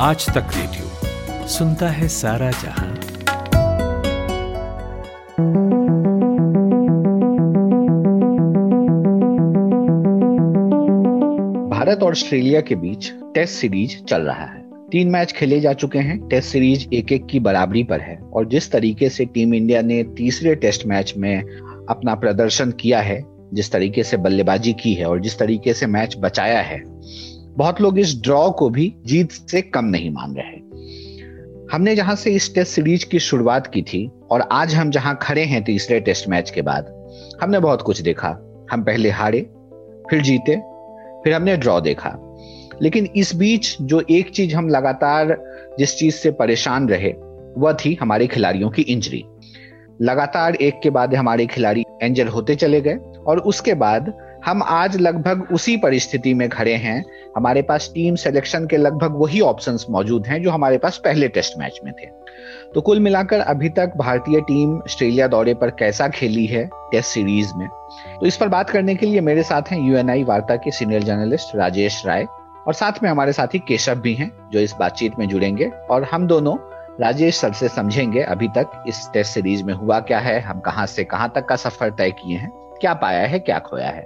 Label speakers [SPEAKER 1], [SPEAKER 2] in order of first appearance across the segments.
[SPEAKER 1] आज तक रेडियो। सुनता है सारा जहाँ।
[SPEAKER 2] भारत और ऑस्ट्रेलिया के बीच टेस्ट सीरीज़ चल रहा है। तीन मैच खेले जा चुके हैं। टेस्ट सीरीज़ एक एक की बराबरी पर है और जिस तरीके से टीम इंडिया ने तीसरे टेस्ट मैच में अपना प्रदर्शन किया है, जिस तरीके से बल्लेबाजी की है और जिस तरीके से मैच बचाया है बहुत लोग इस ड्रॉ को भी जीत से कम नहीं मान रहे हमने जहाँ से इस टेस्ट सीरीज़ की शुरुआत की थी, और आज हम जहाँ खड़े हैं तीसरे टेस्ट मैच के बाद, हमने बहुत कुछ देखा। हम पहले हारे, फिर जीते, फिर हमने ड्रॉ देखा। लेकिन इस बीच जो एक चीज़ हम लगातार जिस चीज़ से परेशान रहे, वह थी हमारे खिलाड़ियों की इंजरी लगातार एक के बाद हमारे खिलाड़ी इंजर होते चले गए, और उसके बाद हम आज लगभग उसी परिस्थिति में खड़े हैं। हमारे पास टीम सिलेक्शन के लगभग वही ऑप्शंस मौजूद हैं जो हमारे पास पहले टेस्ट मैच में थे। तो कुल मिलाकर अभी तक भारतीय टीम ऑस्ट्रेलिया दौरे पर कैसा खेली है टेस्ट सीरीज़ में? तो इस पर बात करने के लिए मेरे साथ हैं यूएनआई वार्ता के सीनियर जर्नलिस्ट राजेश राय और साथ में हमारे साथी केशव भी हैं जो इस बातचीत में जुड़ेंगे और हम दोनों राजेश सर से समझेंगे अभी तक इस टेस्ट सीरीज़ में हुआ क्या है, हम कहाँ से कहाँ तक का सफ़र तय किए हैं। क्या पाया है क्या खोया है?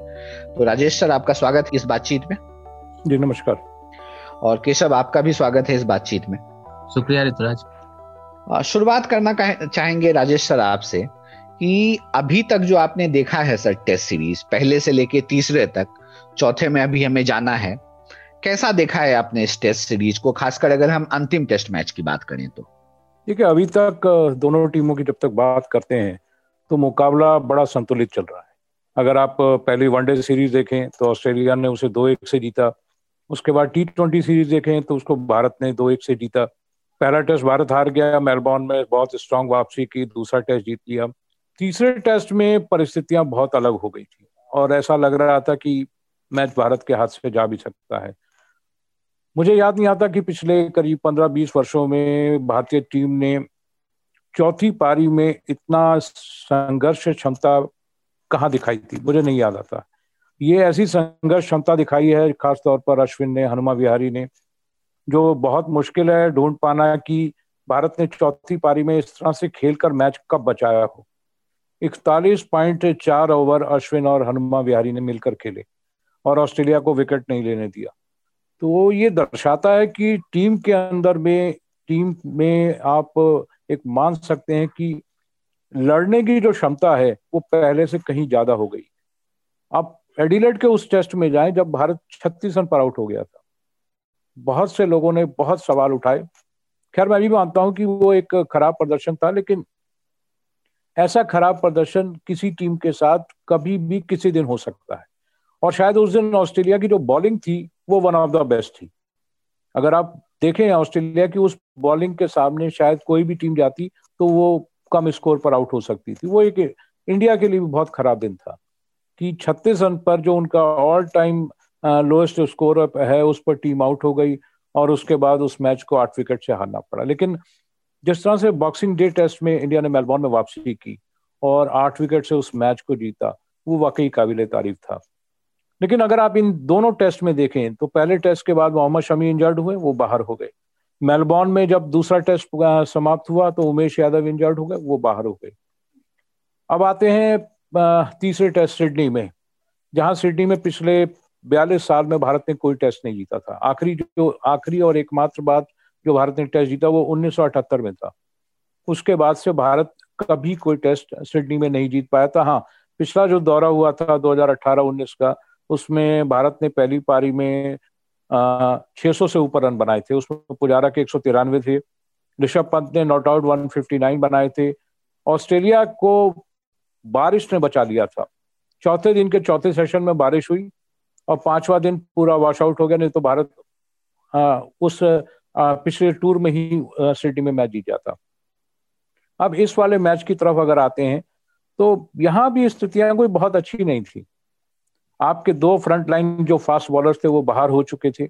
[SPEAKER 2] तो राजेश सर आपका स्वागत इस बातचीत में।
[SPEAKER 3] जी नमस्कार।
[SPEAKER 2] और केशव आपका भी स्वागत है इस बातचीत में।
[SPEAKER 4] शुक्रिया ऋतुराज।
[SPEAKER 2] शुरुआत करना चाहेंगे राजेश सर आपसे कि अभी तक जो आपने देखा है सर टेस्ट सीरीज़ पहले से लेके तीसरे तक चौथे में अभी हमें जाना है कैसा देखा है आपने इस टेस्ट सीरीज़ को? खासकर अगर हम अंतिम टेस्ट मैच की बात करें तो।
[SPEAKER 3] ठीक है अभी तक दोनों टीमों की जब तक बात करते हैं तो मुकाबला बड़ा संतुलित चल रहा है। अगर आप पहली वनडे सीरीज़ देखें तो ऑस्ट्रेलिया ने उसे दो एक से जीता। उसके बाद टी ट्वेंटी सीरीज़ देखें तो उसको भारत ने दो एक से जीता। पहला टेस्ट भारत हार गया मेलबॉर्न में बहुत स्ट्रांग वापसी की, दूसरा टेस्ट जीत लिया। तीसरे टेस्ट में परिस्थितियाँ बहुत अलग हो गई थी, और ऐसा लग रहा था कि मैच भारत के हाथ से जा भी सकता है। मुझे याद नहीं आता कि पिछले करीब पंद्रह बीस वर्षों में भारतीय टीम ने चौथी पारी में इतना संघर्ष क्षमता कहाँ दिखाई थी? मुझे नहीं याद आता। ये ऐसी संघर्ष क्षमता दिखाई है खास तौर पर अश्विन ने, हनुमा विहारी ने, जो बहुत मुश्किल है ढूंढ पाना कि भारत ने चौथी पारी में इस तरह से खेलकर मैच कब बचाया हो। इकतालीस पॉइंट चार ओवर अश्विन और हनुमा विहारी ने मिलकर खेले और ऑस्ट्रेलिया को विकेट नहीं लेने दिया। तो ये दर्शाता है कि टीम के अंदर में, टीम में आप एक मान सकते हैं कि लड़ने की जो क्षमता है, वो पहले से कहीं ज़्यादा हो गई। आप एडिलेट के उस टेस्ट में जाएँ, जब भारत छत्तीस रन पर आउट हो गया था। बहुत से लोगों ने बहुत सवाल उठाए। खैर, मैं भी मानता हूँ कि वो एक खराब प्रदर्शन था, लेकिन ऐसा खराब प्रदर्शन किसी टीम के साथ कभी भी किसी दिन हो सकता है। और शायद उस दिन ऑस्ट्रेलिया की जो बॉलिंग थी, वो वन ऑफ़ द बेस्ट थी। अगर आप देखें ऑस्ट्रेलिया की उस बॉलिंग के सामने शायद कोई भी टीम जाती तो वो कम स्कोर पर आउट हो सकती थी। वो एक इंडिया के लिए भी बहुत खराब दिन था कि 36 रन पर जो उनका ऑल टाइम लोएस्ट स्कोर है, उस पर टीम आउट हो गई और उसके बाद उस मैच को आठ विकेट से हारना पड़ा। लेकिन जिस तरह से बॉक्सिंग डे टेस्ट में इंडिया ने मेलबॉर्न में वापसी की और आठ विकेट से उस मैच को जीता, वो वाकई काबिल तारीफ़ था। लेकिन अगर आप इन दोनों टेस्ट में देखें तो पहले टेस्ट के बाद मोहम्मद शमी इंजर्ड हुए, वो बाहर हो गए। मेलबॉर्न में जब दूसरा टेस्ट समाप्त हुआ तो उमेश यादव इंजर्ड हो गए, वो बाहर हो गए। अब आते हैं तीसरे टेस्ट सिडनी में, जहाँ सिडनी में पिछले बयालीस साल में भारत ने कोई टेस्ट नहीं जीता था। आखिरी जो, आखिरी और एकमात्र बात जो भारत ने टेस्ट जीता वो उन्नीस सौ अठहत्तर में था। उसके बाद से भारत कभी कोई टेस्ट सिडनी में नहीं जीत पाया था। हाँ पिछला जो दौरा हुआ था 2018-19 का, उसमें भारत ने पहली पारी में छह सौ से ऊपर रन बनाए थे। उसमें पुजारा के एक सौ तिरानवे थे। ऋषभ पंत ने not out one fifty nine बनाए थे। ऑस्ट्रेलिया को बारिश ने बचा लिया था। चौथे दिन के चौथे सेशन में बारिश हुई और पांचवा दिन पूरा वॉश आउट हो गया नहीं तो भारत आ, उस आ, पिछले टूर में ही सिडनी में मैच जीत जाता अब इस वाले मैच की तरफ़ अगर आते हैं तो यहाँ भी स्थितियाँ कोई बहुत अच्छी नहीं थी। आपके दो फ्रंट लाइन जो फास्ट बॉलर थे, वो बाहर हो चुके थे।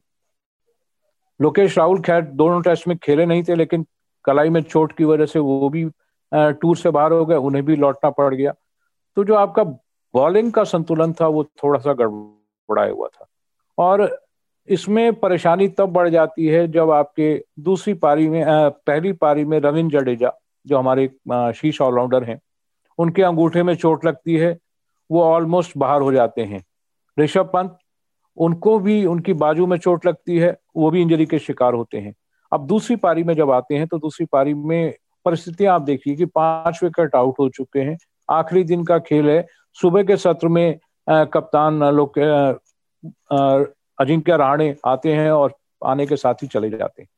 [SPEAKER 3] लोकेश राहुल खैर दोनों टेस्ट में खेले नहीं थे, लेकिन कलाई में चोट की वजह से वो भी टूर से बाहर हो गए, उन्हें भी लौटना पड़ गया। तो जो आपका बॉलिंग का संतुलन था, वो थोड़ा सा गड़बड़ाया हुआ था। और इसमें परेशानी तब बढ़ जाती है जब आपके दूसरी पारी में पहली पारी में रविंद्र जडेजा, जो हमारे शीश ऑलराउंडर हैं, उनके अंगूठे में चोट लगती है, वो ऑलमोस्ट बाहर हो जाते हैं। ऋषभ पंत उनको भी उनकी बाजू में चोट लगती है वो भी इंजरी के शिकार होते हैं। अब दूसरी पारी में जब आते हैं तो दूसरी पारी में परिस्थितियाँ आप देखिए कि पाँच विकेट आउट हो चुके हैं। आखिरी दिन का खेल है। सुबह के सत्र में आ, कप्तान लोग अजिंक्य रहाणे आते हैं और आने के साथ ही चले जाते हैं।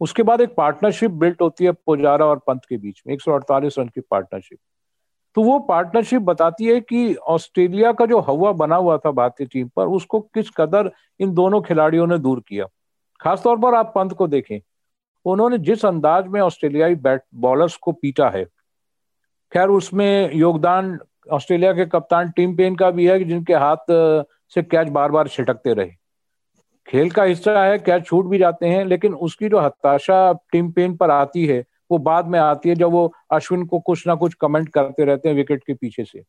[SPEAKER 3] उसके बाद एक पार्टनरशिप बिल्ट होती है पुजारा और पंत के बीच में एक सौ अड़तालीस रन की पार्टनरशिप तो वो पार्टनरशिप बताती है कि ऑस्ट्रेलिया का जो हवा बना हुआ था भारतीय टीम पर, उसको किस कदर इन दोनों खिलाड़ियों ने दूर किया। खासतौर पर आप पंत को देखें, उन्होंने जिस अंदाज में ऑस्ट्रेलियाई बैट बॉलर्स को पीटा है, खैर उसमें योगदान ऑस्ट्रेलिया के कप्तान टीम पेन का भी है जिनके हाथ, से कैच बार बार छिटकते रहे। खेल का हिस्सा है कैच छूट भी जाते हैं, लेकिन उसकी जो हताशा टीम पेन पर आती है वो बाद में आती है जब वो अश्विन को कुछ ना कुछ कमेंट करते रहते हैं विकेट के पीछे से।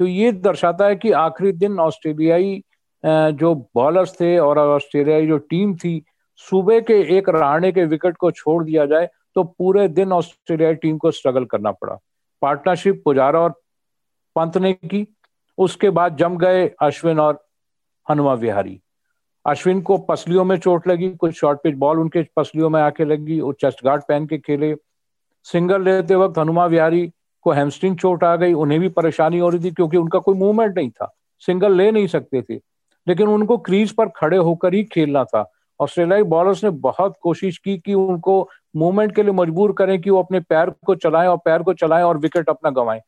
[SPEAKER 3] तो ये दर्शाता है कि आखिरी दिन ऑस्ट्रेलियाई जो बॉलर्स थे और ऑस्ट्रेलियाई जो टीम थी, सुबह के एक रहाणे के विकेट को छोड़ दिया जाए तो पूरे दिन ऑस्ट्रेलियाई टीम को स्ट्रगल करना पड़ा। पार्टनरशिप पुजारा और पंत ने की, उसके बाद जम गए अश्विन और हनुमा विहारी। अश्विन को पसलियों में चोट लगी, कुछ शॉर्ट पिच बॉल उनके पसलियों में आके लगी, वो चेस्ट गार्ड पहन के खेले। सिंगल लेते वक्त हनुमा विहारी को हैमस्ट्रिंग चोट आ गई, उन्हें भी परेशानी हो रही थी क्योंकि उनका कोई मूवमेंट नहीं था। सिंगल ले नहीं सकते थे। लेकिन उनको क्रीज पर खड़े होकर ही खेलना था। ऑस्ट्रेलियाई बॉलर्स ने बहुत कोशिश की कि उनको मूवमेंट के लिए मजबूर करें कि वो अपने पैर को चलाएँ और पैर को चलाएँ और विकेट अपना गंवाएँ।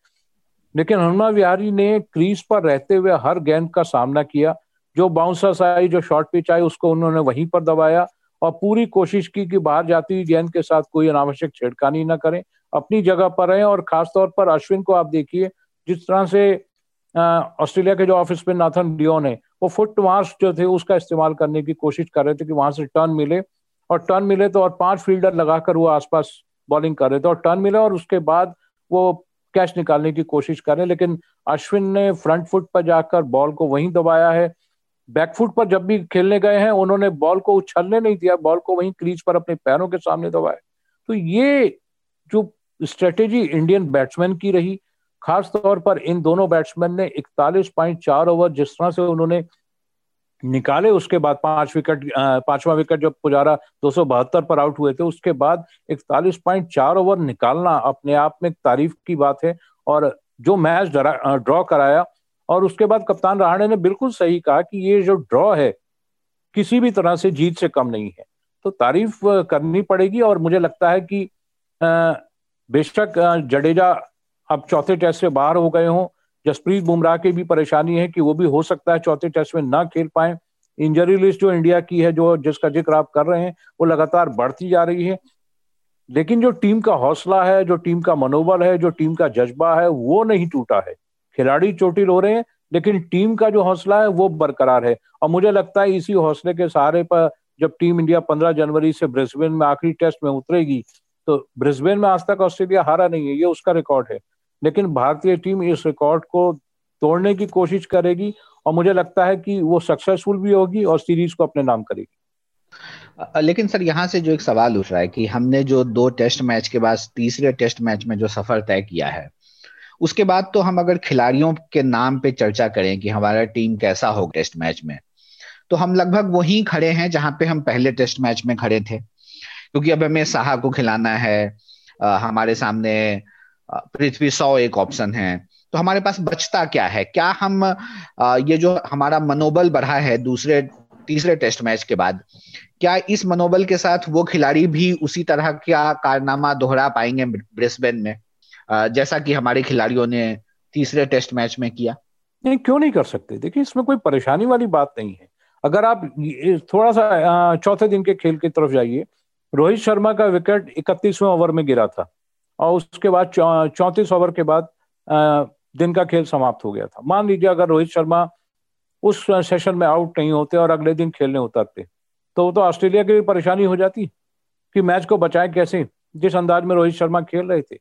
[SPEAKER 3] लेकिन हनुमा विहारी ने क्रीज पर रहते हुए हर गेंद का सामना किया। जो बाउंसर्स आई, जो शॉर्ट पिच आई, उसको उन्होंने वहीं पर दबाया और पूरी कोशिश की कि बाहर जाती हुई गेंद के साथ कोई अनावश्यक छेड़खानी न करें, अपनी जगह पर रहे और खासतौर पर अश्विन को आप देखिए, जिस तरह से ऑस्ट्रेलिया के जो ऑफ़िस में नाथन डियोन है, वो फुट मार्स जो थे उसका इस्तेमाल करने की कोशिश कर रहे थे कि वहाँ से टर्न मिले और टर्न मिले तो और पाँच फील्डर लगाकर वो आसपास बॉलिंग कर रहे थे और टर्न मिले और उसके बाद वो कैच निकालने की कोशिश कर रहे लेकिन अश्विन ने फ्रंट फुट पर जाकर बॉल को वहीं दबाया है बैकफुट पर जब भी खेलने गए हैं, उन्होंने बॉल को उछलने नहीं दिया बॉल को वहीं क्रीज पर अपने पैरों के सामने दबाया। तो ये जो स्ट्रेटेजी इंडियन बैट्समैन की रही, खास तौर पर इन दोनों बैट्समैन ने इकतालीस पॉइंट चार ओवर जिस तरह से उन्होंने निकाले, उसके बाद पाँच विकेट पांचवा विकेट जब पुजारा दो सौ बहत्तर पर आउट हुए थे, उसके बाद इकतालीस पॉइंट चार ओवर निकालना अपने आप में तारीफ़ की बात है। और जो मैच ड्रॉ कराया और उसके बाद कप्तान रहाणे ने बिल्कुल सही कहा कि ये जो ड्रॉ है, किसी भी तरह से जीत से कम नहीं है। तो तारीफ़ करनी पड़ेगी और मुझे लगता है कि बेशक जडेजा अब चौथे टेस्ट से बाहर हो गए हों। जसप्रीत बुमराह की भी परेशानी है कि वो भी हो सकता है चौथे टेस्ट में ना खेल पाए। इंजरी लिस्ट जो इंडिया की है, जो जिसका ज़िक्र आप कर रहे हैं, वो लगातार बढ़ती जा रही है। लेकिन जो टीम का हौसला है, जो टीम का मनोबल है, जो टीम का जज्बा है, वो नहीं टूटा है। खिलाड़ी चोटिल हो रहे हैं, लेकिन टीम का जो हौसला है वो बरकरार है। और मुझे लगता है इसी हौसले के सहारे पर जब टीम इंडिया पंद्रह जनवरी से ब्रिस्बेन में आखिरी टेस्ट में उतरेगी तो ब्रिस्बेन में आज तक ऑस्ट्रेलिया हारा नहीं है, ये उसका रिकॉर्ड है। लेकिन भारतीय टीम इस रिकॉर्ड को तोड़ने की कोशिश करेगी और मुझे लगता है कि वो सक्सेसफुल भी होगी और सीरीज़ को अपने नाम करेगी।
[SPEAKER 2] लेकिन सर, यहाँ से जो एक सवाल उठ रहा है कि हमने जो दो टेस्ट मैच के बाद तीसरे टेस्ट मैच में जो सफ़र तय किया है उसके बाद तो हम अगर खिलाड़ियों के नाम पे चर्चा करें कि हमारा टीम कैसा हो टेस्ट मैच में तो हम लगभग वहीं खड़े हैं जहाँ पे हम पहले टेस्ट मैच में खड़े थे। क्योंकि अब हमें साहा को खिलाना है आ, हमारे सामने पृथ्वी सौ एक ऑप्शन है। तो हमारे पास बचता क्या है? क्या हम आ, ये जो हमारा मनोबल बढ़ा है दूसरे तीसरे टेस्ट मैच के बाद क्या इस मनोबल के साथ वो खिलाड़ी भी उसी तरह का कारनामा दोहरा पाएँगे ब्रिस्बेन में? जैसा कि हमारे खिलाड़ियों ने तीसरे टेस्ट मैच में किया।
[SPEAKER 3] नहीं, क्यों नहीं कर सकते? देखिए, इसमें कोई परेशानी वाली बात नहीं है। अगर आप थोड़ा सा चौथे दिन के खेल की तरफ़ जाइए, रोहित शर्मा का विकेट इकतीसवें ओवर में गिरा था और उसके बाद चौंतीस ओवर के बाद दिन का खेल समाप्त हो गया था। मान लीजिए, अगर रोहित शर्मा उस सेशन में आउट नहीं होते और अगले दिन खेलने उतरते तो तो ऑस्ट्रेलिया की भी परेशानी हो जाती कि मैच को बचाए कैसे? जिस अंदाज में रोहित शर्मा खेल रहे थे।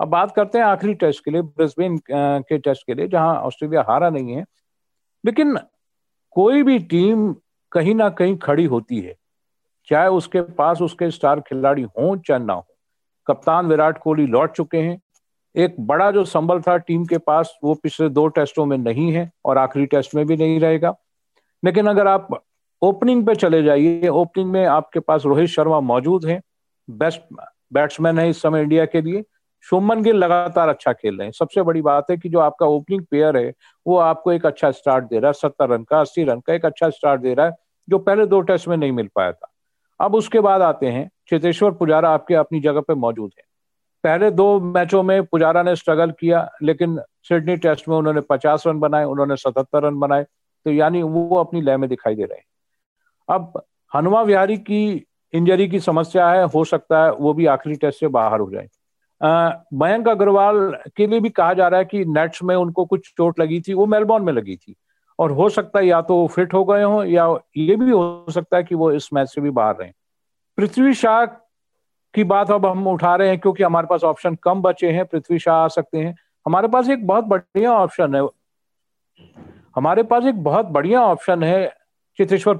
[SPEAKER 3] अब बात करते हैं आखिरी टेस्ट के लिए, ब्रिस्बेन के टेस्ट के लिए, जहाँ ऑस्ट्रेलिया हारा नहीं है। लेकिन कोई भी टीम कहीं ना कहीं खड़ी होती है, चाहे उसके पास उसके स्टार खिलाड़ी हों चाहे ना हो। कप्तान विराट कोहली लौट चुके हैं। एक बड़ा जो संबल था टीम के पास, वो पिछले दो टेस्टों में नहीं है और आखिरी टेस्ट में भी नहीं रहेगा। लेकिन अगर आप ओपनिंग पे चले जाइए, ओपनिंग में आपके पास रोहित शर्मा मौजूद हैं, बेस्ट बैट्समैन है इस समय इंडिया के लिए। शुभमन गिल लगातार अच्छा खेल रहे हैं। सबसे बड़ी बात है कि जो आपका ओपनिंग पेयर है, वो आपको एक अच्छा स्टार्ट दे रहा है, सत्तर रन का, अस्सी रन का, एक अच्छा स्टार्ट दे रहा है, जो पहले दो टेस्ट में नहीं मिल पाया था। अब उसके बाद आते हैं, चेतेश्वर पुजारा आपके अपनी जगह पे मौजूद है। पहले दो मैचों में पुजारा ने स्ट्रगल किया, लेकिन सिडनी टेस्ट में उन्होंने पचास रन बनाए, उन्होंने सतहत्तर रन बनाए तो यानी वो अपनी लय में दिखाई दे रहे हैं। अब हनुमा विहारी की इंजरी की समस्या है, हो सकता है वो भी आखिरी टेस्ट से बाहर हो जाए। मयंक अग्रवाल के लिए भी कहा जा रहा है कि नेट्स में उनको कुछ चोट लगी थी, वो मेलबॉर्न में लगी थी। और हो सकता है या तो वो फिट हो गए हों या ये भी हो सकता है कि वो इस मैच से भी बाहर रहे। पृथ्वी शाह की बात अब हम उठा रहे हैं क्योंकि हमारे पास ऑप्शन कम बचे हैं, पृथ्वी शाह आ सकते हैं। हमारे पास एक बहुत बढ़िया ऑप्शन है। हमारे पास एक बहुत बढ़िया ऑप्शन है चित्रेश्वर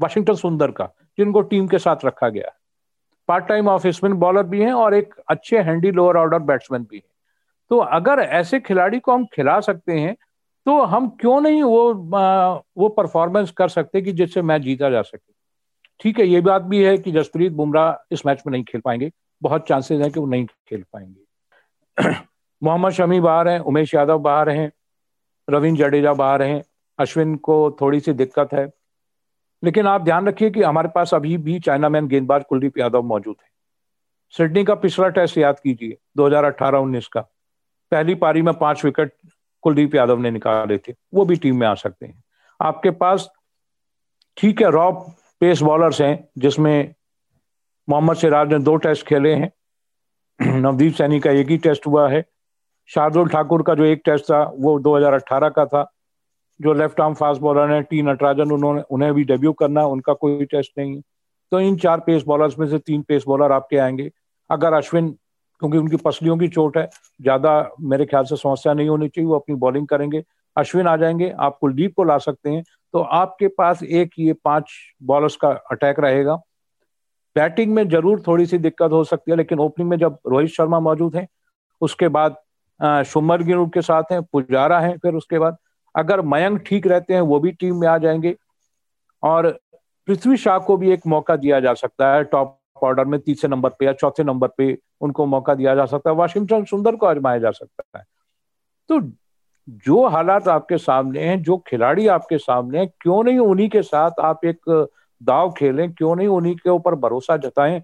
[SPEAKER 3] वाशिंगटन सुंदर का, जिनको टीम के साथ रखा गया। है part time off spin bowler भी हैं और एक अच्छे हैंडी लोअर ऑर्डर बैट्समैन भी हैं। तो अगर ऐसे खिलाड़ी को हम खिला सकते हैं तो हम क्यों नहीं वो आ, वो परफॉर्मेंस कर सकते कि जिससे मैच जीता जा सके? ठीक है ये बात भी है कि जसप्रीत बुमराह इस मैच में नहीं खेल पाएँगे। बहुत चांसेस हैं कि वो नहीं खेल पाएँगे। मोहम्मद शमी बाहर हैं उमेश यादव बाहर हैं रविंद्र जडेजा बाहर हैं। अश्विन को थोड़ी सी दिक्कत है। लेकिन आप ध्यान रखिए कि हमारे पास अभी भी चाइना मैन गेंदबाज कुलदीप यादव मौजूद है। सिडनी का पिछला टेस्ट याद कीजिए 2018-19 का। पहली पारी में पाँच विकेट कुलदीप यादव ने निकाले थे, वो भी टीम में आ सकते हैं। आपके पास ठीक है रॉ पेस बॉलर्स हैं, जिसमें मोहम्मद सिराज ने दो टेस्ट खेले हैं। नवदीप सैनी का एक ही टेस्ट हुआ है। शार्दुल ठाकुर का जो एक टेस्ट था, वो 2018 का था। जो लेफ़्ट आर्म फास्ट बॉलर है टी नटराजन उन्होंने, उन्हें भी डेब्यू करना है, उनका कोई टेस्ट नहीं है। तो इन चार पेस बॉलर्स में से तीन पेस बॉलर आपके आएँगे। अगर अश्विन, क्योंकि उनकी पसलियों की चोट है, ज़्यादा मेरे ख्याल से समस्या नहीं होनी चाहिए, वो अपनी बॉलिंग करेंगे। अश्विन आ जाएँगे, आप कुलदीप को ला सकते हैं। तो आपके पास एक, ये पाँच बॉलर्स का अटैक रहेगा। बैटिंग में ज़रूर थोड़ी सी दिक्कत हो सकती है, लेकिन ओपनिंग में जब रोहित शर्मा मौजूद हैं, उसके बाद शुमर गिर के साथ हैं, पुजारा हैं, फिर उसके बाद अगर मयंक ठीक रहते हैं, वो भी टीम में आ जाएँगे। और पृथ्वी शाह को भी एक मौका दिया जा सकता है, टॉप ऑर्डर में तीसरे नंबर पे या चौथे नंबर पे उनको मौका दिया जा सकता है, वाशिंगटन सुंदर को आजमाया जा सकता है। तो जो हालात आपके सामने हैं, जो खिलाड़ी आपके सामने हैं, क्यों नहीं उन्हीं के साथ आप एक दाव खेलें, क्यों नहीं उन्हीं के ऊपर भरोसा जताएँ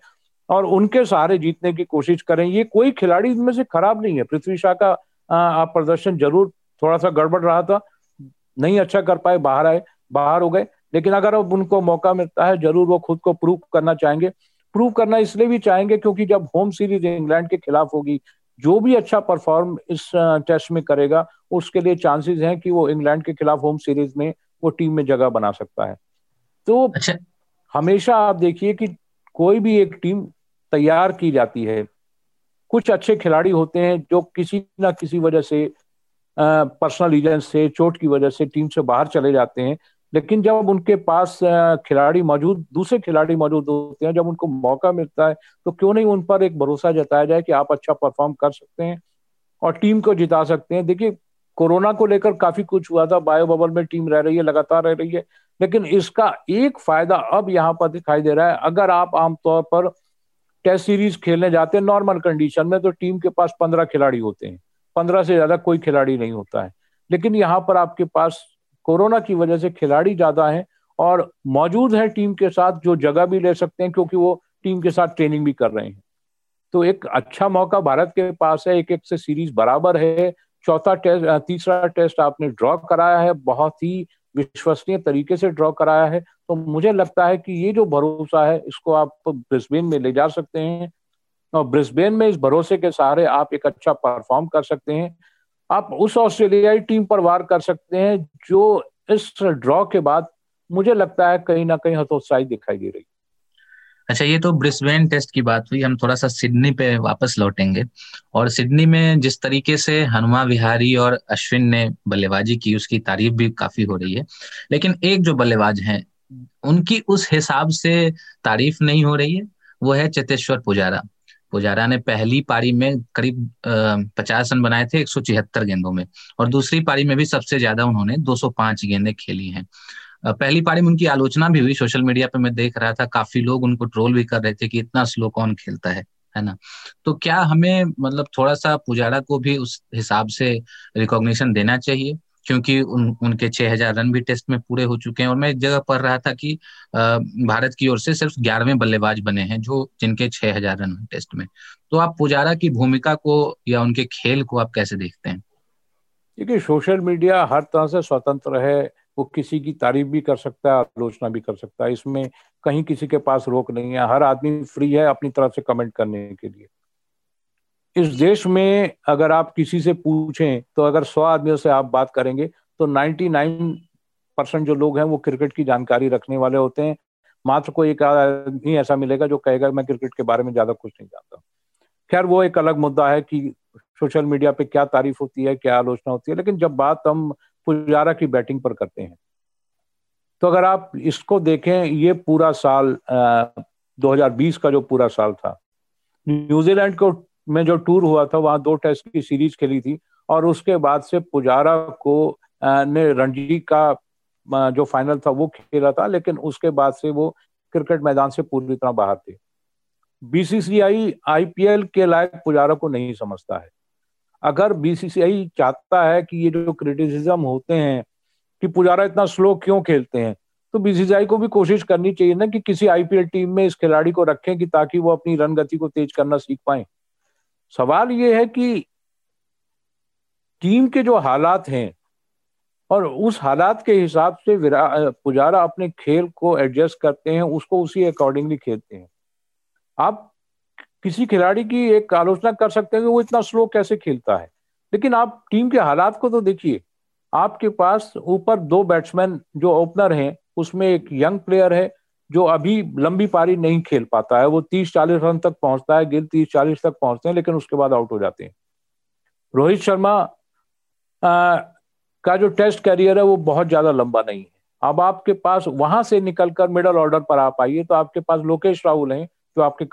[SPEAKER 3] और उनके सहारे जीतने की कोशिश करें। ये कोई खिलाड़ी इनमें से खराब नहीं है। पृथ्वी शाह का आप प्रदर्शन ज़रूर थोड़ा सा गड़बड़ रहा था नहीं अच्छा कर पाए बाहर आए बाहर हो गए। लेकिन अगर अब उनको मौका मिलता है ज़रूर वो खुद को प्रूव करना चाहेंगे। प्रूव करना इसलिए भी चाहेंगे क्योंकि जब होम सीरीज़ इंग्लैंड के खिलाफ होगी जो भी अच्छा परफॉर्म इस टेस्ट में करेगा उसके लिए चांसेस हैं कि वो इंग्लैंड के खिलाफ होम सीरीज़ में वो टीम में जगह बना सकता है। तो अच्छा। हमेशा आप देखिए कि कोई भी एक टीम तैयार की जाती है। कुछ अच्छे खिलाड़ी होते हैं जो किसी ना किसी वजह से पर्सनल रीजन से, चोट की वजह से टीम से बाहर चले जाते हैं। लेकिन जब उनके पास खिलाड़ी मौजूद, दूसरे खिलाड़ी मौजूद होते हैं, जब उनको मौका मिलता है तो क्यों नहीं उन पर एक भरोसा जताया जाए कि आप अच्छा परफॉर्म कर सकते हैं और टीम को जिता सकते हैं। देखिए, कोरोना को लेकर काफ़ी कुछ हुआ था। बायो बबल में टीम रह रही है, लगातार रह रही है। लेकिन इसका एक फ़ायदा अब यहाँ पर दिखाई दे रहा है। अगर आप आमतौर पर टेस्ट सीरीज़ खेलने जाते हैं नॉर्मल कंडीशन में तो टीम के पास पंद्रह खिलाड़ी होते हैं। पंद्रह से ज़्यादा कोई खिलाड़ी नहीं होता है। लेकिन यहाँ पर आपके पास कोरोना की वजह से खिलाड़ी ज़्यादा हैं और मौजूद है टीम के साथ जो जगह भी ले सकते हैं क्योंकि वो टीम के साथ ट्रेनिंग भी कर रहे हैं। तो एक अच्छा मौका भारत के पास है, एक एक से सीरीज़ बराबर है। चौथा टेस्ट तीसरा टेस्ट आपने ड्रॉ कराया है, बहुत ही विश्वसनीय तरीके से ड्रॉ कराया है। तो मुझे लगता है कि ये जो भरोसा है, इसको आप ब्रिस्बेन में ले जा सकते हैं। और ब्रिस्बेन में इस भरोसे के सहारे आप एक अच्छा परफॉर्म कर सकते हैं। आप उस ऑस्ट्रेलियाई टीम पर वार कर सकते हैं, जो इस ड्रॉ के बाद मुझे लगता है कहीं ना कहीं हतोत्साही दिखाई दे रही।
[SPEAKER 4] अच्छा ये तो ब्रिस्बेन टेस्ट की बात हुई। हम थोड़ा सा सिडनी पे वापस लौटेंगे। और सिडनी में जिस तरीके से हनुमा विहारी और अश्विन ने बल्लेबाजी की, उसकी तारीफ़ भी काफ़ी हो रही है। लेकिन एक जो बल्लेबाज हैं, उनकी उस हिसाब से तारीफ़ नहीं हो रही है, वो है चेतेश्वर पुजारा। पुजारा ने पहली पारी में करीब पचास रन बनाए थे, एक सौ छिहत्तर गेंदों में। और दूसरी पारी में भी सबसे ज़्यादा उन्होंने 205 गेंदें खेली हैं। पहली पारी में उनकी आलोचना भी हुई, सोशल मीडिया पे मैं देख रहा था, काफ़ी लोग उनको ट्रोल भी कर रहे थे कि इतना स्लो कौन खेलता है है ना? तो क्या हमें मतलब थोड़ा सा पुजारा को भी उस हिसाब से रिकॉग्निशन देना चाहिए? क्योंकि उन, उनके छह हज़ार रन भी टेस्ट में पूरे हो चुके हैं। और मैं एक जगह पढ़ रहा था कि भारत की ओर से सिर्फ़ ग्यारहवें बल्लेबाज बने हैं जो जिनके छह हज़ार रन टेस्ट में। तो आप पुजारा की भूमिका को या उनके खेल को आप कैसे देखते हैं?
[SPEAKER 3] देखिए सोशल मीडिया हर तरह से स्वतंत्र है। वो किसी की तारीफ़ भी कर सकता है आलोचना भी कर सकता है। इसमें कहीं किसी के पास रोक नहीं है। हर आदमी फ्री है अपनी तरफ़ से कमेंट करने के लिए। इस देश में अगर आप किसी से पूछें तो अगर सौ आदमियों से आप बात करेंगे तो 99 परसेंट जो लोग हैं वो क्रिकेट की जानकारी रखने वाले होते हैं। मात्र कोई एक आदमी ऐसा मिलेगा जो कहेगा मैं क्रिकेट के बारे में ज़्यादा कुछ नहीं जानता। खैर वो एक अलग मुद्दा है कि सोशल मीडिया पे क्या तारीफ़ होती है क्या आलोचना होती है लेकिन जब बात हम पुजारा की बैटिंग पर करते हैं तो अगर आप इसको देखें ये पूरा साल आ, 2020 का जो पूरा साल था न्यूजीलैंड को में जो टूर हुआ था, वहाँ दो टेस्ट की सीरीज़ खेली थी और उसके बाद से पुजारा को ने रणजी का जो फाइनल था वो खेला था, लेकिन उसके बाद से वो क्रिकेट मैदान से पूरी तरह बाहर थे। बीसीसीआई आईपीएल के लायक पुजारा को नहीं समझता है। अगर बीसीसीआई चाहता है कि ये जो क्रिटिसिज्म होते हैं कि पुजारा इतना स्लो क्यों खेलते हैं तो बीसीसीआई को भी कोशिश करनी चाहिए ना कि किसी आईपीएल टीम में इस खिलाड़ी को रखें कि ताकि वो अपनी रन गति को तेज करना सीख पाए। सवाल ये है कि टीम के जो हालात हैं और उस हालात के हिसाब से पुजारा अपने खेल को एडजस्ट करते हैं, उसको उसी अकॉर्डिंगली खेलते हैं। आप किसी खिलाड़ी की एक आलोचना कर सकते हैं कि वो इतना स्लो कैसे खेलता है। लेकिन आप टीम के हालात को तो देखिए, आपके पास ऊपर दो बैट्समैन जो ओपनर हैं, उसमें एक यंग प्लेयर है जो अभी लंबी पारी नहीं खेल पाता है वो तीस चालीस रन तक पहुँचता है गिल तीस चालीस तक पहुँचते हैं लेकिन उसके बाद आउट हो जाते हैं। रोहित शर्मा आ, का जो टेस्ट करियर है वो बहुत ज़्यादा लंबा नहीं है। अब आपके पास वहाँ से निकलकर मिडल ऑर्डर पर आप आइए तो आपके पास लोकेश राहुल हैं जो आपके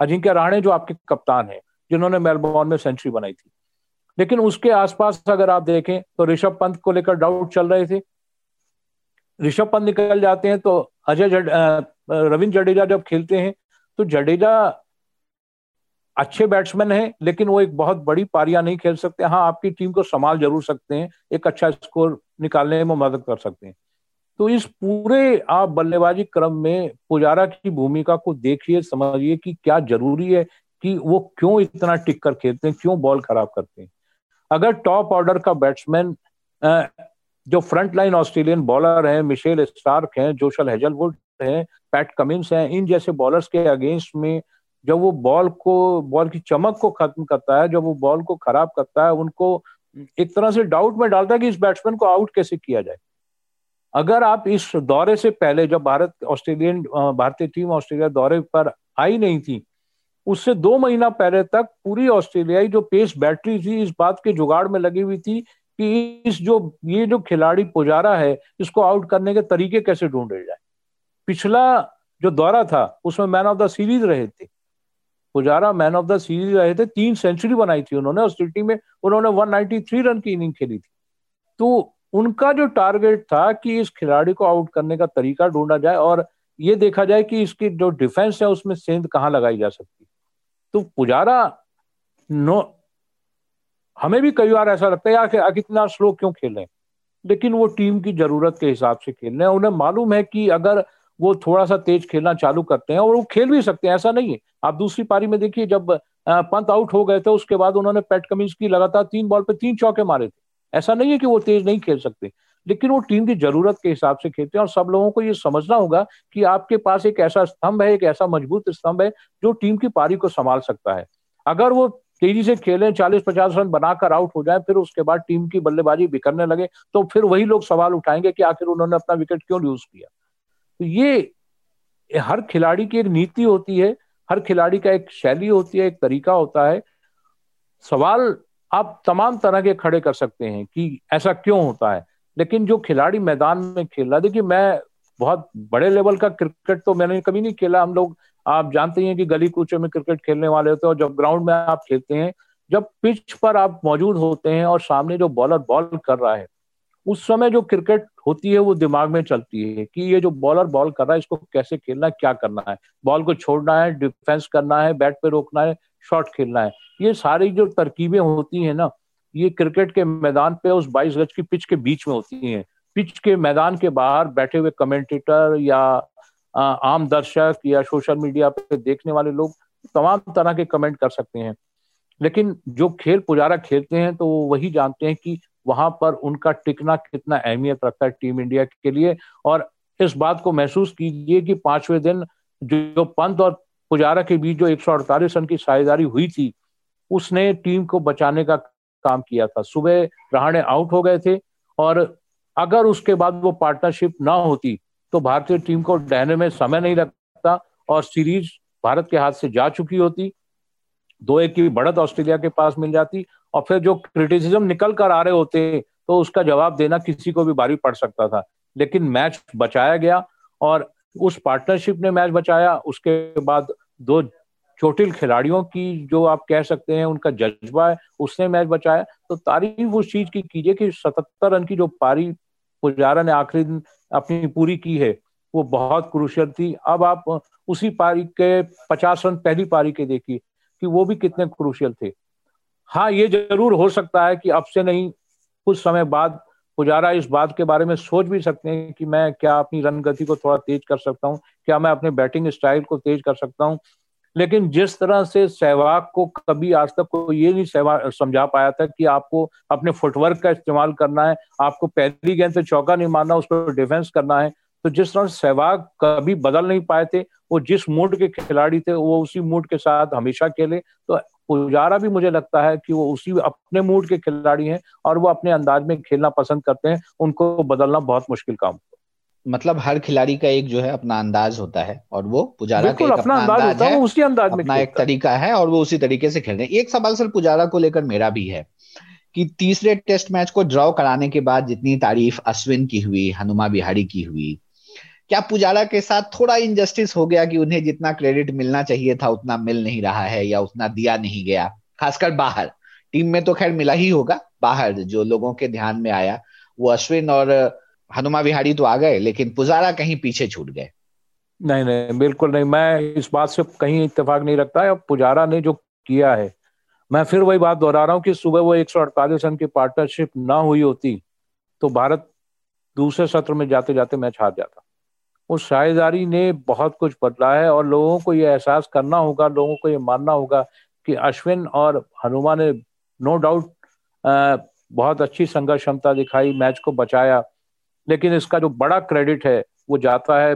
[SPEAKER 3] अजिंक्य राणे जो आपके कप्तान हैं जिन्होंने मेलबोर्न में सेंचुरी बनाई थी। लेकिन उसके आसपास अगर आप देखें तो ऋषभ पंत को लेकर डाउट चल रहे थे ऋषभ पंत निकल जाते हैं तो अजय जड, रविंद्र जडेजा जब खेलते हैं तो जडेजा अच्छे बैट्समैन हैं लेकिन वो एक बहुत बड़ी पारियाँ नहीं खेल सकते। हाँ आपकी टीम को संभाल ज़रूर सकते हैं एक अच्छा स्कोर निकालने में मदद कर सकते हैं। तो इस पूरे आप बल्लेबाजी क्रम में पुजारा की भूमिका को देखिए समझिए कि क्या ज़रूरी है कि वो क्यों इतना टिक कर खेलते हैं क्यों बॉल खराब करते हैं। अगर टॉप ऑर्डर का बैट्समैन जो फ्रंट लाइन ऑस्ट्रेलियन बॉलर हैं मिशेल स्टार्क हैं जोशल हेजलवुड हैं पैट कमिंस हैं, इन जैसे बॉलर्स के अगेंस्ट में जब वो बॉल को बॉल की चमक को खत्म करता है, जब वो बॉल को खराब करता है, उनको एक तरह से डाउट में डालता है कि इस बैट्समैन को आउट कैसे किया जाए। अगर आप इस दौरे से पहले जब भारत ऑस्ट्रेलियन भारतीय टीम ऑस्ट्रेलिया दौरे पर आई नहीं थी, उससे दो महीना पहले तक पूरी ऑस्ट्रेलियाई जो पेस बैटरी थी, इस बात के जुगाड़ में लगी हुई थी कि इस जो, ये जो खिलाड़ी पुजारा है, इसको आउट करने के तरीके कैसे ढूंढे जाए? पिछला जो दौरा था, उसमें मैन ऑफ़ द सीरीज़ रहे थे। Pujara man of the series रहे थे, तीन सेंचुरी बनाई थी उन्होंने ऑस्ट्रेलिया में उन्होंने 193 रन की इनिंग खेली थी। तो उनका जो टारगेट था कि इस खिलाड़ी को आउट करने का तरीका ढूंढा जाए, और ये देखा जाए कि इसकी जो डिफेंस है, उसमें सेंध कहाँ लगाई जा सकती तो पुजारा नो हमें भी कई बार ऐसा लगता है, यार कितना स्लो क्यों खेल रहे हैं? लेकिन वो टीम की ज़रूरत के हिसाब से खेल रहे हैं। उन्हें मालूम है कि अगर वो थोड़ा सा तेज खेलना चालू करते हैं और वो खेल भी सकते हैं, ऐसा नहीं है। आप दूसरी पारी में देखिए, जब पंत आउट हो गए थे, उसके बाद उन्होंने पैट कमिंस की लगातार तीन बॉल पे तीन चौके मारे थे। ऐसा नहीं है कि वो तेज नहीं खेल सकते, लेकिन वो टीम की ज़रूरत के हिसाब से खेलते हैं और सब लोगों को ये समझना होगा कि आपके पास एक ऐसा स्तंभ है, एक ऐसा मज़बूत स्तंभ है जो टीम की पारी को संभाल सकता है। अगर वो तेज़ी से खेलें चालीस पचास रन बनाकर आउट हो जाए, फिर उसके बाद टीम की बल्लेबाजी बिखरने लगे तो फिर वही लोग सवाल उठाएँगे कि आखिर उन्होंने अपना विकेट क्यों लूज किया? तो ये हर खिलाड़ी की एक नीति होती है, हर खिलाड़ी का एक शैली होती है, एक तरीका होता है। सवाल आप तमाम तरह के खड़े कर सकते हैं कि ऐसा क्यों होता है, लेकिन जो खिलाड़ी मैदान में खेल रहा देखिए मैं बहुत बड़े लेवल का क्रिकेट तो मैंने कभी नहीं खेला, हम लोग आप जानते हैं कि गली कूचे में क्रिकेट खेलने वाले होते हैं और जब ग्राउंड में आप खेलते हैं, जब पिच पर आप मौजूद होते हैं और सामने जो बॉलर बॉल कर रहा है, उस समय जो क्रिकेट होती है वो दिमाग में चलती है कि ये जो बॉलर बॉल कर रहा है, इसको कैसे खेलना है, क्या करना है? बॉल को छोड़ना है, डिफेंस करना है, बैट पे रोकना है, शॉट खेलना है। ये सारी जो तरकीबें होती हैं ना, ये क्रिकेट के मैदान पे उस बाईस गज की पिच के बीच में होती हैं। पिच के मैदान के बाहर बैठे हुए कमेंटेटर या आम दर्शक या सोशल मीडिया पे देखने वाले लोग तमाम तरह के कमेंट कर सकते हैं। लेकिन जो खेल पुजारा खेलते हैं तो वो वही जानते हैं कि वहाँ पर उनका टिकना कितना अहमियत रखता है टीम इंडिया के लिए। और इस बात को महसूस कीजिए कि पाँचवें दिन जो पंत और पुजारा के बीच जो एक सौ अड़तालीस रन की साझेदारी हुई थी, उसने टीम को बचाने का काम किया था। सुबह रहाणे आउट हो गए थे और अगर उसके बाद वो पार्टनरशिप ना होती तो भारतीय टीम को डहने में समय नहीं लगता और सीरीज़ भारत के हाथ से जा चुकी होती। दो एक की बढ़त ऑस्ट्रेलिया के पास मिल जाती और फिर जो क्रिटिसिज्म निकल कर आ रहे होते तो उसका जवाब देना किसी को भी भारी पड़ सकता था। लेकिन मैच बचाया गया और उस पार्टनरशिप ने मैच बचाया। उसके बाद दो चोटिल खिलाड़ियों की जो आप कह सकते हैं, उनका जज्बा है, उसने मैच बचाया। तो तारीफ़ उस चीज़ की कीजिए कि सतहत्तर रन की जो पारी पुजारा ने आखिरी दिन अपनी पूरी की है, वो बहुत क्रुशियल थी। अब आप उसी पारी के पचास रन पहली पारी के देखिए कि वो भी कितने क्रुशियल थे। हाँ ये ज़रूर हो सकता है कि अब से नहीं, कुछ समय बाद पुजारा इस बात के बारे में सोच भी सकते हैं कि मैं क्या अपनी रन गति को थोड़ा तेज कर सकता हूँ, क्या मैं अपने बैटिंग स्टाइल को तेज कर सकता हूँ। लेकिन जिस तरह से सहवाग को कभी आज तक कोई ये नहीं समझा पाया था कि आपको अपने फुटवर्क का इस्तेमाल करना है, आपको पहली गेंद से चौका नहीं मारना, उस पर डिफेंस करना है तो जिस तरह सहवाग कभी बदल नहीं पाए थे, वो जिस मूड के खिलाड़ी थे, वो उसी मूड के साथ हमेशा खेले तो पुजारा भी मुझे लगता है कि वो उसी अपने मूड के खिलाड़ी हैं और वो अपने अंदाज में खेलना पसंद करते हैं, उनको बदलना बहुत मुश्किल काम।
[SPEAKER 2] मतलब हर खिलाड़ी का एक जो है अपना अंदाज होता है और वो पुजारा
[SPEAKER 3] का अपना अंदाज होता है उसी अंदाज में
[SPEAKER 2] अपना एक तरीका है और वो उसी तरीके से खेल रहे हैं। एक सवाल सर पुजारा को लेकर मेरा भी है कि तीसरे टेस्ट मैच को ड्रॉ कराने के बाद जितनी तारीफ़ अश्विन की हुई हनुमा बिहारी की हुई क्या पुजारा के साथ थोड़ा इनजस्टिस हो गया कि उन्हें जितना क्रेडिट मिलना चाहिए था उतना मिल नहीं रहा है या उतना दिया नहीं गया? खासकर बाहर। टीम में तो खैर मिला ही होगा बाहर जो लोगों के ध्यान में आया वो अश्विन और हनुमा विहारी तो आ गए, लेकिन पुजारा कहीं पीछे छूट गए।
[SPEAKER 3] नहीं नहीं, बिल्कुल नहीं। मैं इस बात से कहीं इतफाक नहीं रखता। है पुजारा ने जो किया है, मैं फिर वही बात दोहरा रहा हूँ कि सुबह वो एक रन की पार्टनरशिप ना हुई होती तो भारत दूसरे सत्र में जाते जाते मैच हार जाता। उस शायदारी ने बहुत कुछ बदला है और लोगों को ये एहसास करना होगा, लोगों को ये मानना होगा कि अश्विन और हनुमा ने नो डाउट बहुत अच्छी संघर्ष क्षमता दिखाई, मैच को बचाया। लेकिन इसका जो बड़ा क्रेडिट है वो जाता है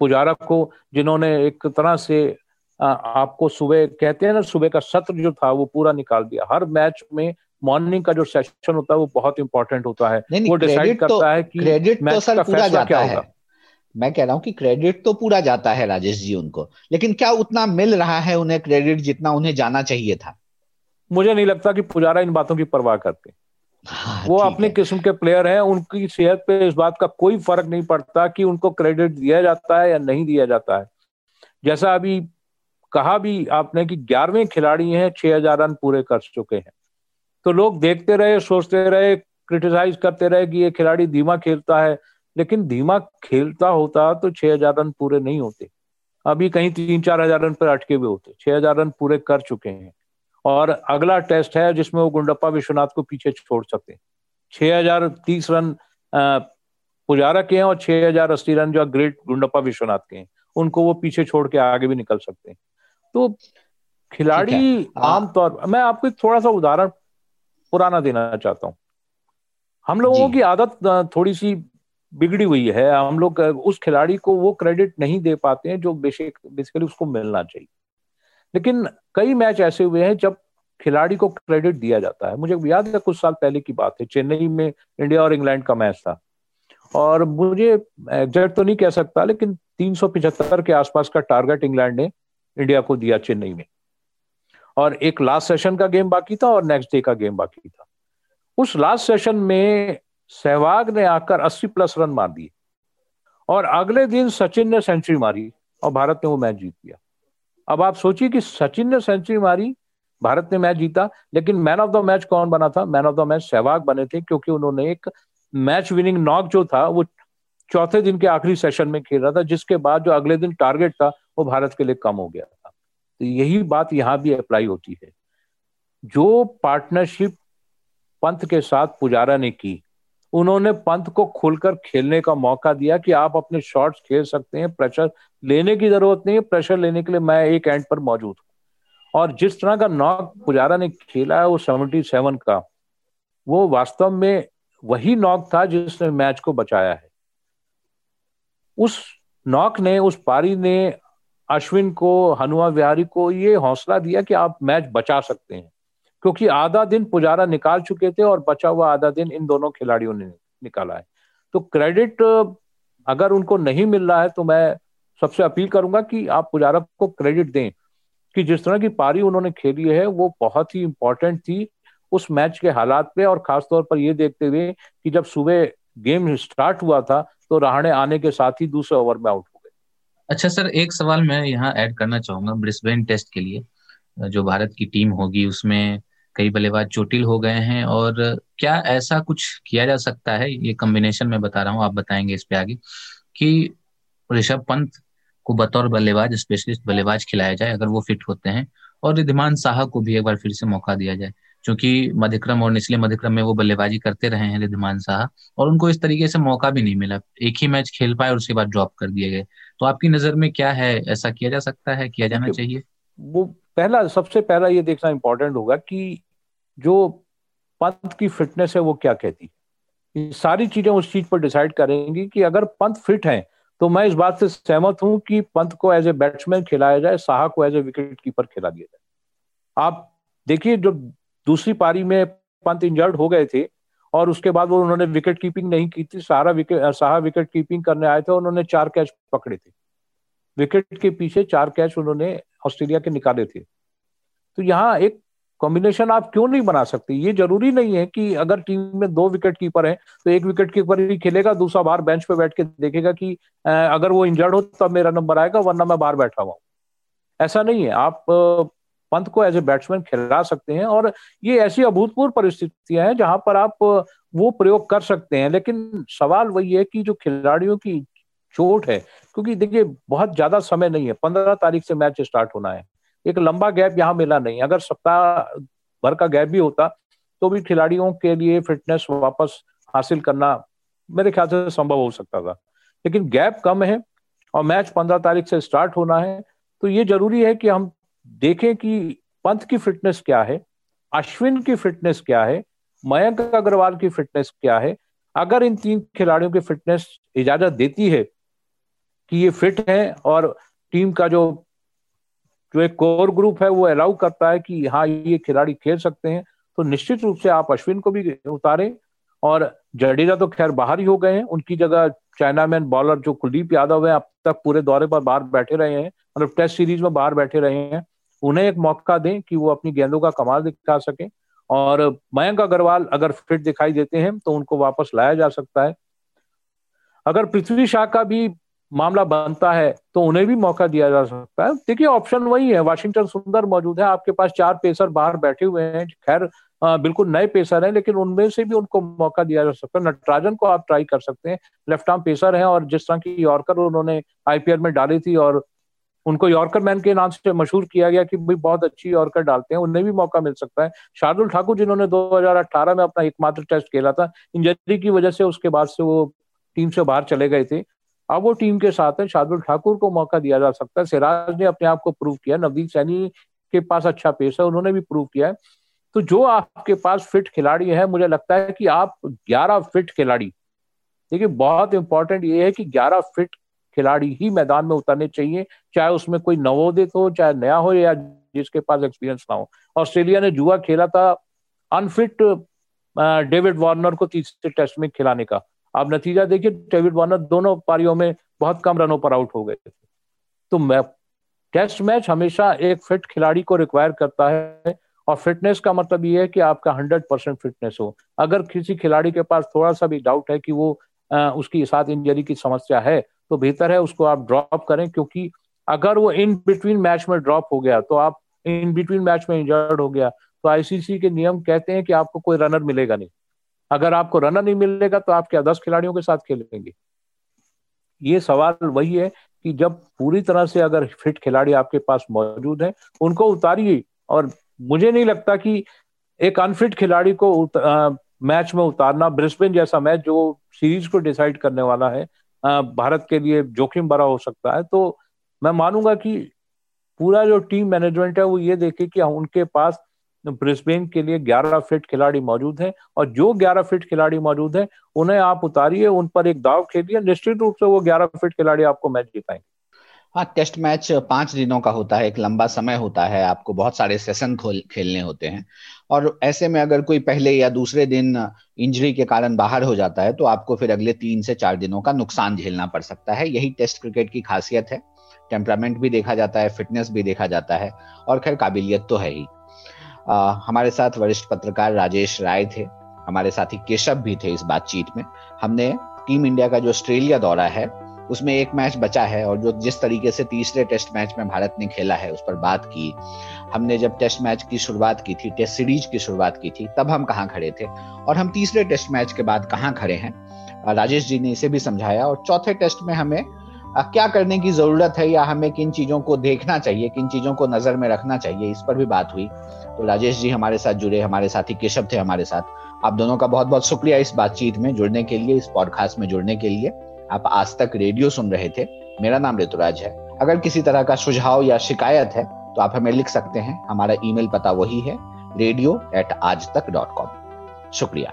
[SPEAKER 3] पुजारा को जिन्होंने एक तरह से आपको सुबह कहते हैं ना सुबह का सत्र जो था वो पूरा निकाल दिया। हर मैच में मॉर्निंग का जो सेशन होता है वो बहुत इंपॉर्टेंट होता है।
[SPEAKER 2] नहीं, वो डिसाइड तो, करता है कि क्रेडिट तो सर का पूरा जाता क्या है। होगा। मैं कह रहा हूँ कि क्रेडिट तो पूरा जाता है राजेश जी उनको। लेकिन क्या उतना मिल रहा है उन्हें क्रेडिट जितना उन्हें जाना चाहिए था?
[SPEAKER 3] मुझे नहीं लगता कि पुजारा इन बातों की परवाह करते। हाँ, वो अपने किस्म के प्लेयर हैं उनकी सेहत पे इस बात का कोई फ़र्क नहीं पड़ता कि उनको क्रेडिट दिया जाता है या नहीं दिया जाता है। जैसा अभी कहा भी आपने कि ग्यारहवें खिलाड़ी हैं छह हज़ार रन पूरे कर चुके हैं। तो लोग देखते रहे सोचते रहे क्रिटिसाइज करते रहे कि ये खिलाड़ी धीमा खेलता है लेकिन धीमा खेलता होता तो छह हज़ार रन पूरे नहीं होते। अभी कहीं तीन चार हज़ार रन पर अटके हुए होते छह हज़ार रन पूरे कर चुके हैं। और अगला टेस्ट है जिसमें वो गुंडप्पा विश्वनाथ को पीछे छोड़ सकते हैं छह हज़ार तीस रन पुजारा के हैं और छह हज़ार अस्सी रन जो ग्रेट गुंडप्पा विश्वनाथ के हैं। उनको वो पीछे छोड़ के आगे भी निकल सकते हैं। तो खिलाड़ी आमतौर मैं आपको थोड़ा सा उदाहरण पुराना देना चाहता हूँ। हम लोगों की आदत थोड़ी सी बिगड़ी हुई है। हम लोग उस खिलाड़ी को वो क्रेडिट नहीं दे पाते हैं जो बेसिक बेसिकली उसको मिलना चाहिए। लेकिन कई मैच ऐसे हुए हैं जब खिलाड़ी को क्रेडिट दिया जाता है। मुझे याद है कुछ साल पहले की बात है, चेन्नई में इंडिया और इंग्लैंड का मैच था। और मुझे एग्जैक्ट तो नहीं कह सकता, लेकिन तीन के आसपास का टारगेट इंग्लैंड ने इंडिया को दिया चेन्नई में। और एक लास्ट सेशन का गेम बाकी था और नेक्स्ट डे का गेम बाकी था। उस लास्ट सेशन में सहवाग ने आकर 80 प्लस रन मार दिए। और अगले दिन सचिन ने सेंचुरी मारी और भारत ने वो मैच जीत लिया। अब आप सोचिए कि सचिन ने सेंचुरी मारी, भारत ने मैच जीता, लेकिन मैन ऑफ़ द मैच कौन बना था? Man of the match Sehwag बने थे, क्योंकि उन्होंने एक मैच विनिंग नॉक जो था, वो चौथे दिन के आखिरी सेशन में खेल रहा था, जिसके बाद जो अगले दिन टारगेट था, वो भारत के लिए कम हो गया था। तो यही बात यहाँ भी अप्लाई होती है। जो पार्टनरशिप पंत के साथ पुजारा ने की उन्होंने पंत को खुलकर खेलने का मौका दिया कि आप अपने शॉट्स खेल सकते हैं, प्रेशर लेने की ज़रूरत नहीं है, प्रेशर लेने के लिए मैं एक एंड पर मौजूद हूँ। और जिस तरह का नॉक पुजारा ने खेला है, वो सेवेंटी सेवन का, वो वास्तव में वही नॉक था जिसने मैच को बचाया है। उस नॉक ने, उस पारी ने अश्विन को, हनुमा विहारी को ये हौसला दिया कि आप मैच बचा सकते हैं। क्योंकि आधा दिन पुजारा निकाल चुके थे और बचा हुआ आधा दिन इन दोनों खिलाड़ियों ने निकाला है। तो क्रेडिट, अगर उनको नहीं मिल रहा है तो मैं सबसे अपील करूँगा कि आप पुजारा को क्रेडिट दें कि जिस तरह की पारी उन्होंने खेली है, वो बहुत ही इंपॉर्टेंट थी उस मैच के हालात पे और खासतौर पर ये देखते हुए कि जब सुबह गेम स्टार्ट हुआ था तो रहाणे आने के साथ ही दूसरे ओवर में आउट हो गए।
[SPEAKER 4] अच्छा सर, एक सवाल मैं यहाँ ऐड करना चाहूँगा ब्रिस्बेन टेस्ट के लिए, जो भारत की टीम होगी, उसमें कई बल्लेबाज चोटिल हो गए हैं और क्या ऐसा कुछ किया जा सकता है? ये कॉम्बिनेशन में बता रहा हूँ आप बताएँगे इस पे आगे कि ऋषभ पंत को बतौर बल्लेबाज स्पेशलिस्ट बल्लेबाज खिलाया जाए अगर वो फिट होते हैं और रिधिमान साहा को भी एक बार फिर से मौका दिया जाए। क्योंकि मध्यक्रम और निचले मध्यक्रम में वो बल्लेबाजी करते रहे हैं रिधिमान साहा और उनको इस तरीके से मौका भी नहीं मिला। एक ही मैच खेल पाए और उसके बाद ड्रॉप कर दिए गए। तो आपकी नज़र में क्या है? ऐसा किया जा सकता है? किया जाना चाहिए?
[SPEAKER 3] वो पहला, सबसे पहला ये देखना इंपॉर्टेंट होगा कि जो पंत की फिटनेस है वो क्या कहती है। सारी चीज़ें उस चीज़ पर डिसाइड करेंगी कि अगर पंत फिट है तो मैं इस बात से सहमत हूँ कि पंत को एज ए बैट्समैन खिलाया जाए, साहा को एज ए विकेट कीपर खिला दिया जाए। आप देखिए जो दूसरी पारी में पंत इंजर्ड हो गए थे और उसके बाद वो उन्होंने विकेट कीपिंग नहीं की थी, सारा विकेट साहा विकेट कीपिंग करने आए थे उन्होंने चार कैच पकड़े थे। विकेट के पीछे चार कैच उन्होंने ऑस्ट्रेलिया के निकाले थे। तो यहाँ एक कॉम्बिनेशन आप क्यों नहीं बना सकते? ये ज़रूरी नहीं है कि अगर टीम में दो विकेट कीपर हैं तो एक विकेट कीपर ही खेलेगा, दूसरा बाहर बेंच पे बैठ के देखेगा कि अगर वो इंजर्ड हो तो मेरा नंबर आएगा, वरना मैं बाहर बैठा हुआ ऐसा नहीं है। आप पंत को एज ए बैट्समैन खिला सकते हैं और ये ऐसी अभूतपूर्व परिस्थितियाँ हैं जहाँ पर आप वो प्रयोग कर सकते हैं। लेकिन सवाल वही है कि जो खिलाड़ियों की चोट है, क्योंकि देखिए, बहुत ज़्यादा समय नहीं है, पंद्रह तारीख से मैच स्टार्ट होना है। एक लंबा गैप यहाँ मिला नहीं, अगर सप्ताह भर का गैप भी होता तो भी खिलाड़ियों के लिए फिटनेस वापस हासिल करना मेरे ख्याल से संभव हो सकता था। लेकिन गैप कम है और मैच पंद्रह तारीख से स्टार्ट होना है तो ये ज़रूरी है कि हम देखें कि पंत की फिटनेस क्या है, अश्विन की फिटनेस क्या है, मयंक अग्रवाल की फिटनेस क्या है। अगर इन तीन खिलाड़ियों की फिटनेस इजाज़त देती है कि ये फिट है और टीम का जो जो एक कोर ग्रुप है, वो अलाउ करता है कि हाँ ये खिलाड़ी खेल सकते हैं। तो निश्चित रूप से आप अश्विन को भी उतारें और जडेजा तो खैर बाहर ही हो गए हैं। उनकी जगह चाइनामैन बॉलर जो कुलदीप यादव है, अब तक पूरे दौरे पर बाहर बैठे रहे हैं मतलब टेस्ट सीरीज़ में बाहर बैठे रहे हैं। उन्हें एक मौका दें कि वो अपनी गेंदों का कमाल दिखा सके और मयंक अग्रवाल अगर फिट दिखाई देते हैं तो उनको वापस लाया जा सकता है। अगर पृथ्वी शाह का भी मामला बनता है तो उन्हें भी मौका दिया जा सकता है। देखिए ऑप्शन वही है वाशिंगटन सुंदर मौजूद है, आपके पास चार पेसर बाहर बैठे हुए हैं। खैर बिल्कुल नए पेसर हैं, लेकिन उनमें से भी उनको मौका दिया जा सकता है। नटराजन को आप ट्राई कर सकते हैं। लेफ़्ट आर्म पेसर हैं और जिस तरह की यॉर्कर उन्होंने आईपीएल में डाली थी और उनको यॉर्कर मैन के नाम से मशहूर किया गया कि भाई, बहुत अच्छी यॉर्कर डालते हैं, उन्हें भी मौका मिल सकता है। शार्दुल ठाकुर, जिन्होंने 2018 में अपना एकमात्र टेस्ट खेला था इंजरी की वजह से उसके बाद से वो टीम से बाहर चले गए थे। अब वो टीम के साथ है। शार्दुल ठाकुर को मौका दिया जा सकता है। सिराज ने अपने आप को प्रूव किया। नवदीप सैनी के पास अच्छा पेस है। उन्होंने भी प्रूव किया है। तो जो आपके पास फिट खिलाड़ी है, मुझे लगता है कि आप 11 फिट खिलाड़ी, देखिए, बहुत इंपॉर्टेंट ये है कि 11 फिट खिलाड़ी ही मैदान में उतरने चाहिए। चाहे उसमें कोई नवोदित हो, चाहे नया हो, या जिसके पास एक्सपीरियंस ना हो। ऑस्ट्रेलिया ने जुआ खेला था अनफिट डेविड वार्नर को तीसरे टेस्ट में खिलाने का। आप नतीजा देखिए डेविड वार्नर दोनों पारियों में बहुत कम रनों पर आउट हो गए थे। तो मैं टेस्ट मैच हमेशा एक फिट खिलाड़ी को रिक्वायर करता है और फिटनेस का मतलब ये है कि आपका हंड्रेड परसेंट फिटनेस हो। अगर किसी खिलाड़ी के पास थोड़ा सा भी डाउट है कि वो आ, उसकी साथ इंजरी की समस्या है तो बेहतर है उसको आप ड्रॉप करें क्योंकि अगर वो इन बिटवीन मैच में ड्रॉप हो गया तो आप इन बिटवीन मैच में इंजर्ड हो गया तो आईसीसी के नियम कहते हैं कि आपको कोई रनर मिलेगा नहीं। अगर आपको रनर नहीं मिलेगा तो आप क्या दस खिलाड़ियों के साथ खेलेंगे? ये सवाल वही है कि जब पूरी तरह से अगर फिट खिलाड़ी आपके पास मौजूद है उनको उतारिए। और मुझे नहीं लगता कि एक अनफिट खिलाड़ी को उत, आ, मैच में उतारना ब्रिस्बेन जैसा मैच जो सीरीज़ को डिसाइड करने वाला है आ, भारत के लिए जोखिम भरा हो सकता है तो मैं मानूँगा कि पूरा जो टीम मैनेजमेंट है वो ये देखे कि उनके पास ब्रिस्बेन के लिए 11 फिट खिलाड़ी मौजूद हैं और जो 11 फिट खिलाड़ी मौजूद हैं, उन्हें आप उतारिए, उन पर एक दाव खेलिए, निश्चित रूप से वो 11 फिट खिलाड़ी आपको मैच जिताएँगे।
[SPEAKER 2] हाँ टेस्ट मैच पाँच दिनों का होता है, एक लंबा समय होता है, आपको बहुत सारे सेशन खेलने होते हैं। और ऐसे में अगर कोई पहले या दूसरे दिन इंजरी के कारण बाहर हो जाता है तो आपको फिर अगले तीन से चार दिनों का नुकसान झेलना पड़ सकता है। यही टेस्ट क्रिकेट की खासियत है। टेम्परामेंट भी देखा जाता है, फिटनेस भी देखा जाता है, और खैर, काबिलियत तो है ही। हमारे साथ वरिष्ठ पत्रकार राजेश राय थे, हमारे साथी केशव भी थे इस बातचीत में। हमने टीम इंडिया का जो ऑस्ट्रेलिया दौरा है, उसमें एक मैच बचा है और जो जिस तरीके से तीसरे टेस्ट मैच में भारत ने खेला है, उस पर बात की। हमने जब टेस्ट मैच की शुरुआत की थी, टेस्ट सीरीज़ की शुरुआत की थी, तब हम कहाँ खड़े थे और हम तीसरे टेस्ट मैच के बाद कहाँ खड़े हैं? राजेश जी ने इसे भी समझाया और चौथे टेस्ट में हमें क्या करने की ज़रूरत है या हमें किन चीज़ों को देखना चाहिए, किन चीज़ों को नज़र में रखना चाहिए, इस पर भी बात हुई। तो राजेश जी हमारे साथ जुड़े, हमारे साथी केशव थे हमारे साथ। आप दोनों का बहुत बहुत शुक्रिया इस बातचीत में जुड़ने के लिए, इस पॉडकास्ट में जुड़ने के लिए। आप आज तक रेडियो सुन रहे थे। मेरा नाम ऋतुराज है। अगर किसी तरह का सुझाव या शिकायत है तो आप हमें लिख सकते हैं। हमारा ईमेल पता वही है रेडियो एट आज तक डॉट कॉम शुक्रिया।